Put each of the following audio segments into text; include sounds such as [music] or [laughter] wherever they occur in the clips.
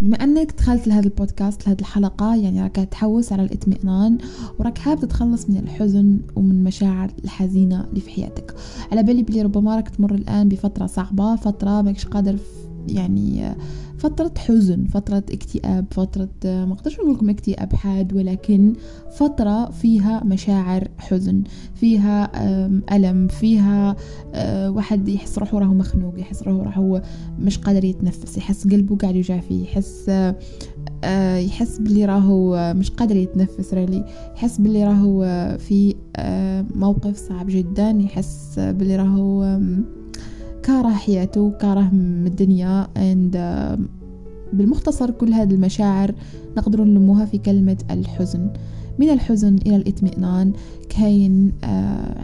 بما أنك دخلت لهذا البودكاست لهذه الحلقة يعني راك تحوس على الاطمئنان وراك حاب تتخلص من الحزن ومن المشاعر الحزينة اللي في حياتك. على بالي بلي ربما راك تمر الآن بفترة صعبة فترة ماكش قادر يعني فترة حزن فترة اكتئاب فترة ما أقدرش نقول لكم اكتئاب حاد ولكن فترة فيها مشاعر حزن فيها ألم فيها أه، واحد يحس روحه راهو مخنوق يحس روحه راهو مش قادر يتنفس يحس قلبه قاعد يوجع فيه يحس أه، يحس باللي راهو مش قادر يتنفس رالي يحس باللي راهو في أه، موقف صعب جدا يحس باللي راهو كاره حياته كاره من الدنيا and uh, بالمختصر كل هذه المشاعر نقدر نلموها في كلمة الحزن. من الحزن إلى الإطمئنان كاين uh,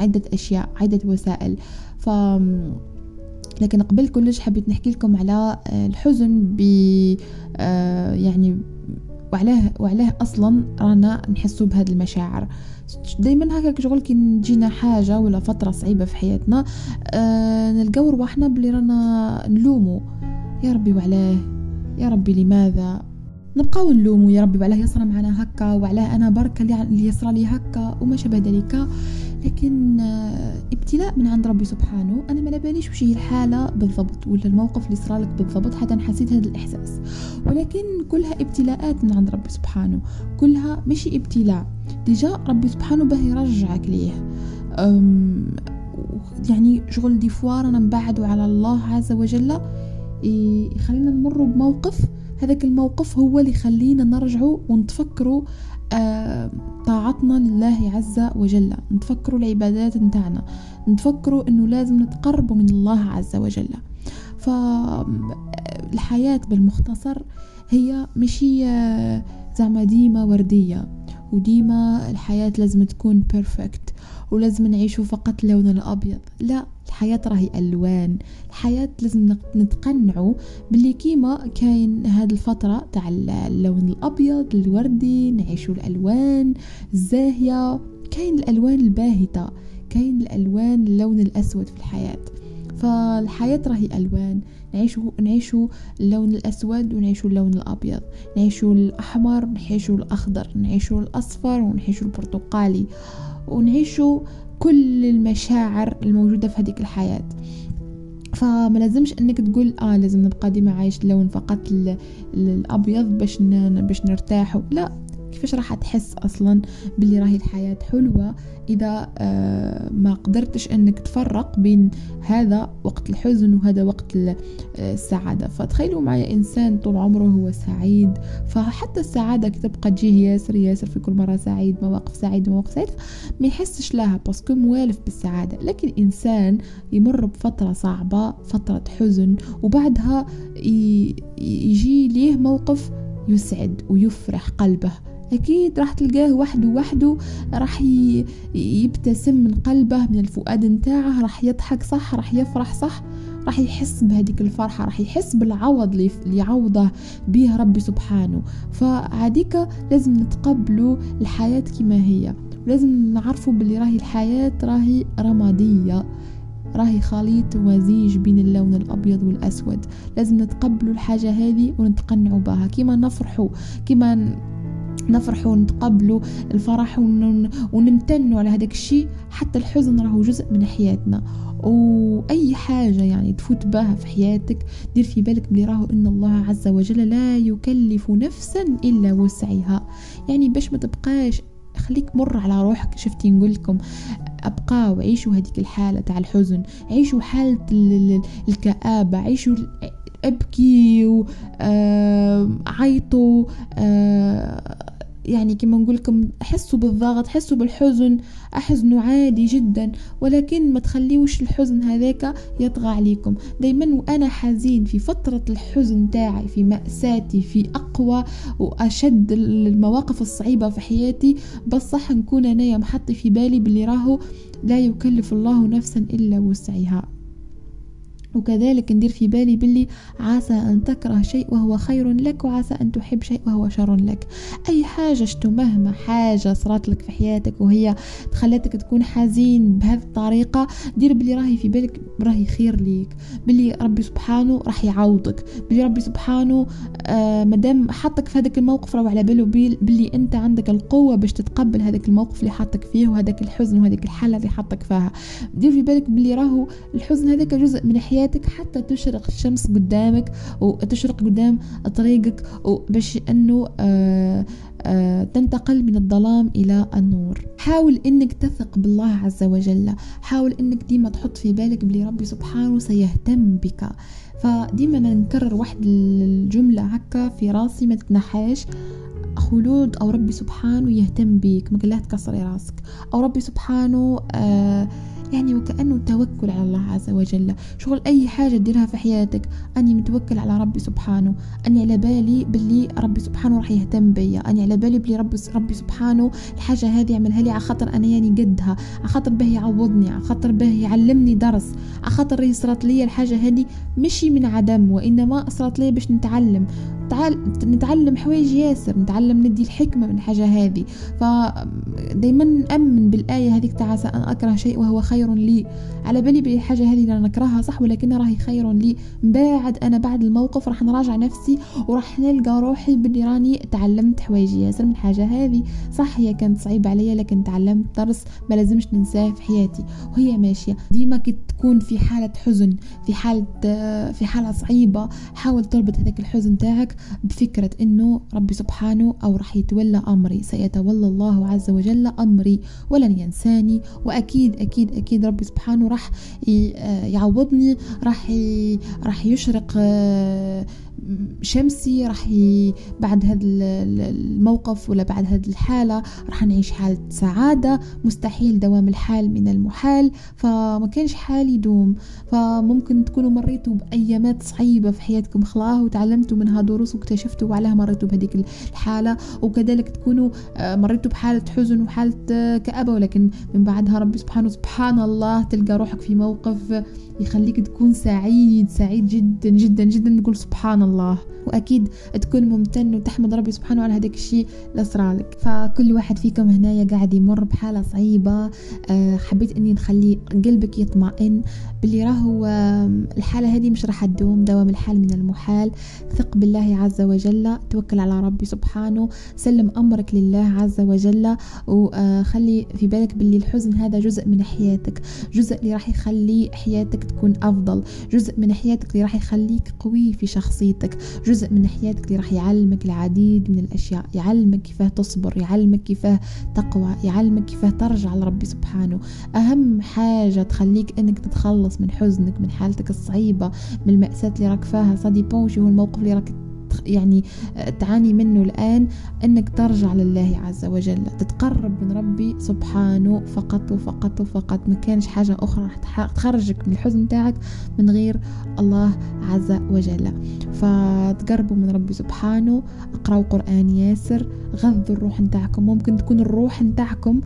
عدة أشياء عدة وسائل. ف لكن قبل كلش حبيت نحكي لكم على الحزن ب يعني وعلاه وعلاه أصلا رانا نحسوا بهذه المشاعر. دايما هكاك شغل كي تجينا حاجة ولا فترة صعيبة في حياتنا آه نلقاو رواحنا بلي رانا نلومو. يا ربي وعلاه يا ربي لماذا؟ نبقاو نلومو يا ربي وعلاه يصرى معنا هكا وعلاه أنا برك اللي يصرى لي هكا وما شابه ذلك لكن آه، ابتلاء من عند ربي سبحانه. أنا ما باليش وش هي الحالة بالضبط ولا الموقف اللي صرالك بالضبط حتى حسيت هذا الإحساس. ولكن كلها ابتلاءات من عند ربي سبحانه. كلها ماشي ابتلاء. déjà ربي سبحانه باه يرجعك ليه. يعني شغل des fois أنا نبعد على الله عز وجل يخلينا نمر بموقف. هذاك الموقف هو اللي يخلينا نرجعوا ونتفكروا طاعتنا لله عز وجل. نتفكروا العبادات نتاعنا. نتفكروا إنه لازم نتقربوا من الله عز وجل. فالحياة بالمختصر هي مشي آه، زعما ديما وردية. وديما الحياة لازم تكون بيرفكت ولازم نعيشوا فقط اللون الأبيض. لا الحياة راهي ألوان. الحياة لازم نتقنعوا باللي كيما كاين هاد الفترة تاع اللون الأبيض الوردي نعيشوا الألوان الزاهية. كاين الألوان الباهتة كاين الألوان اللون الأسود في الحياة. فالحياة راهي ألوان. نعيشوا نعيشوا اللون الأسود ونعيشوا اللون الأبيض. نعيشوا الأحمر نعيشوا الأخضر. نعيشوا الأصفر ونعيشوا البرتقالي. ونعيشوا كل المشاعر الموجودة في هذيك الحياة. فما لازمش أنك تقول آه لازم نبقى ديما عايش اللون فقط الأبيض باش باش نرتاح لا كيفاش راح تحس أصلا باللي راهي الحياة حلوة إذا آه، ما قدرتش إنك تفرق بين هذا وقت الحزن وهذا وقت السعادة؟ فتخيلوا معايا إنسان طول عمره هو سعيد فحتى السعادة تبقى تجيه ياسر ياسر في كل مرة سعيد مواقف سعيده مواقف سعيده ما يحسش لها باسكو موالف بالسعادة. لكن إنسان يمر بفترة صعبة فترة حزن وبعدها يجي ليه موقف يسعد ويفرح قلبه. أكيد راح تلقاه وحده وحده راح يبتسم من قلبه من الفؤاد نتاعه راح يضحك صح راح يفرح صح راح يحس بهذيك الفرحة راح يحس بالعوض اللي يعوضه به ربي سبحانه. فعاديك لازم نتقبلوا الحياة كما هي. ولازم نعرفوا باللي راهي الحياة راهي رمادية راهي خليط وزيج بين اللون الأبيض والأسود. لازم نتقبلوا الحاجة هذه ونتقنعوا بها. كيما نفرحوا كيما نفرح ونتقبلوا الفرح ونمتنوا على هذاك الشيء. حتى الحزن راهو جزء من حياتنا. وأي حاجة يعني تفوت بها في حياتك دير في بالك بلي راهو إن الله عز وجل لا يكلف نفسا إلا وسعها. يعني باش ما تبقاش خليك مر على روحك. شفتي نقول لكم ابقاو عيشوا هذيك الحالة تاع الحزن. عيشوا حالة الكآبة. عيشوا ابكي وعيطوا يعني كما نقول لكم احسوا بالضغط حسوا بالحزن احزنوا عادي جدا. ولكن ما تخليوش الحزن هذاك يطغى عليكم. دايما وأنا حزين في فترة الحزن تاعي في مأساتي في أقوى وأشد المواقف الصعيبة في حياتي بصح نكون أنايا محطي في بالي باللي راهو لا يكلف الله نفسا إلا وسعها. وكذلك ندير في بالي باللي عسى أن تكره شيء وهو خير لك وعسى أن تحب شيء وهو شر لك. أي حاجة شتو مهما حاجة صارت لك في حياتك وهي خلتك تكون حزين بهذه الطريقة دير باللي راهي في بالك راهي خير ليك. باللي ربي سبحانه راح يعوضك. باللي ربي سبحانه آه مادام حطك في هذاك الموقف راهو على باله باللي أنت عندك القوة باش تتقبل هذاك الموقف اللي حطك فيه وهذاك الحزن وهذيك الحالة اللي حطك فيها. دير في بالك باللي راهو الحزن هذاك جزء من حياتك حياتك حتى تشرق الشمس قدامك وتشرق قدام طريقك باش أنه آه آه تنتقل من الظلام إلى النور. حاول أنك تثق بالله عز وجل. حاول أنك ديما تحط في بالك بلي ربي سبحانه سيهتم بك. فديما نكرر واحد الجملة هكا في راسي ما تتنحاش خلود أو ربي سبحانه يهتم بيك ما تكسري راسك. أو ربي سبحانه آه يعني وكأنه توكل على الله عز وجل. شغل أي حاجة ديرها في حياتك أني متوكل على ربي سبحانه. أني على بالي باللي ربي سبحانه راح يهتم بيا. أني على بالي باللي ربي ربي سبحانه الحاجة هذه يعملها لي على خاطر أنا يعني قدها. على خاطر به يعوضني على خاطر به يعلمني درس. على خاطر صارت لي الحاجة هذه مشي من عدم وإنما صارت لي باش نتعلم. نتعلم حوايج ياسر نتعلم ندي الحكمة من الحاجة هذه فدايما نأمن بالآية هذيك تاع عسى أن أكره شيء وهو خير لي. على بالي بالحاجة هذه أنا نكرهها صح؟ ولكن راهي خير لي. بعد أنا بعد الموقف راح نراجع نفسي وراح نلقى روحي باللي راني تعلمت حوايج ياسر من الحاجة هذه صح هي كانت صعيبة عليا لكن تعلمت درس ما لازمش ننساه في حياتي. وهي ماشية. ديما كي تكون في حالة حزن في حالة في حالة صعيبة حاول تربط هذاك الحزن تاعك بفكرة إنه ربي سبحانه أو راح يتولى أمري. سيتولى الله عز وجل أمري ولن ينساني. وأكيد أكيد أكيد ربي سبحانه راح يعوضني راح راح يشرق شمسي راح. بعد هذا الموقف ولا بعد هذه الحالة راح نعيش حالة سعادة. مستحيل دوام الحال من المحال. فما كانش حال يدوم. فممكن تكونوا مريتوا بأيامات صعيبة في حياتكم. خلاه وتعلمتوا منها دروس واكتشفتوا وعلاه مريتوا بهذيك الحالة وكذلك تكونوا آه، مريتوا بحالة حزن وحالة آه، كآبة ولكن من بعدها ربي سبحانه سبحان الله تلقى روحك في موقف يخليك تكون سعيد سعيد جدا جدا جدا. تقول سبحان الله وأكيد تكون ممتن وتحمد ربي سبحانه على هذاك الشيء اللي صرالك فكل واحد فيكم هنايا قاعد يمر بحالة صعيبة. آه، حبيت إني نخلي قلبك يطمئن باللي راهو الحالة هذه مش راح تدوم. دوام الحال من المحال. ثق بالله عز وجل. توكل على ربي سبحانه. سلم أمرك لله عز وجل. وخلي في بالك باللي الحزن هذا جزء من حياتك. جزء اللي راح يخلي حياتك تكون أفضل. جزء من حياتك اللي راح يخليك قوي في شخصيتك. جزء من حياتك اللي راح يعلمك العديد من الأشياء يعلمك كيفاه تصبر يعلمك كيفاه تقوى يعلمك كيفاه ترجع لربي سبحانه. أهم حاجة تخليك أنك تتخلص من حزنك من حالتك الصعيبة من المأساة اللي راك فيها. صدي بونشي هو الموقف اللي راك يعني تعاني منه الآن أنك ترجع لله عز وجل تتقرب من ربي سبحانه فقط وفقط وفقط ما كانش حاجة أخرى تخرجك من الحزن تاعك من غير الله عز وجل. فتقربوا من ربي سبحانه اقرأوا قرآن ياسر غذوا الروح نتاعكم ممكن تكون الروح نتاعكم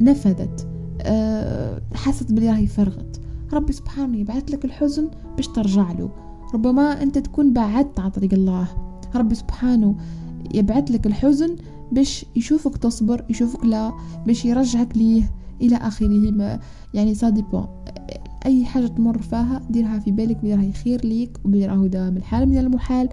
نفذت أه حست بلي راهي فرغت. ربي سبحانه يبعث لك الحزن باش ترجع له. ربما أنت تكون بعدت عن طريق الله. ربي سبحانه يبعث لك الحزن باش يشوفك تصبر يشوفك لا باش يرجعك ليه إلى آخره. ما يعني سا ديبون أي حاجة تمر فيها ديرها في بالك بلي راهي خير ليك وبلي راهو دام الحال من المحال.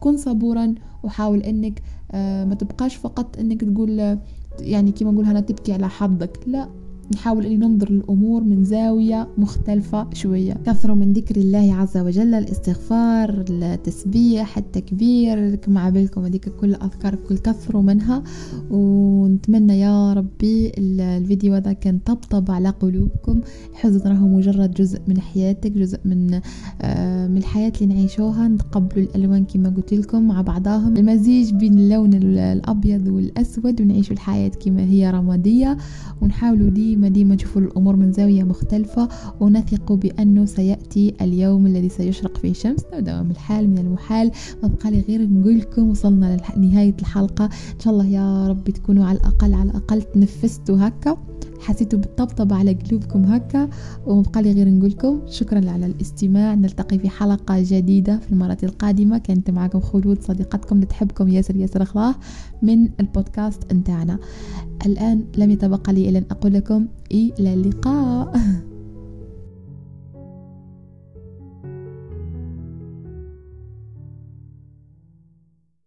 كن صبورا وحاول إنك آه ما تبقاش فقط إنك تقول يعني كيما نقول أنا تبكي على حظك. لا. نحاول أن ننظر للأمور من زاوية مختلفة شوية. كثروا من ذكر الله عز وجل الاستغفار التسبيح التكبير مع بالكم هذيك كل الأذكار كل كثروا منها. ونتمنى يا ربي الفيديو هذا كان طبطب على قلوبكم. الحزن راهو مجرد جزء من حياتك جزء من آه، من الحياة اللي نعيشوها. نتقبلوا الألوان كما قلت لكم مع بعضهم. المزيج بين اللون الأبيض والأسود ونعيشوا الحياة كما هي رمادية. ونحاولوا دي ديما ديما نشوفوا الأمور من زاوية مختلفة ونثق بأنه سيأتي اليوم الذي سيشرق فيه شمس دوام الحال من المحال ما بقى لي غير نقول لكم وصلنا لنهاية الحلقة. إن شاء الله يا رب تكونوا على الأقل على الأقل تنفستوا هكا. حسيتوا بالطبطبة على قلوبكم هكا ومبقى لي غير نقولكم شكرا على الاستماع. نلتقي في حلقة جديدة في المرة القادمة. كانت معكم خلود صديقتكم اللي تحبكم ياسر ياسر خلاه من البودكاست نتاعنا الآن لم يتبقى لي إلا أن أقول لكم إلى اللقاء. [laughs]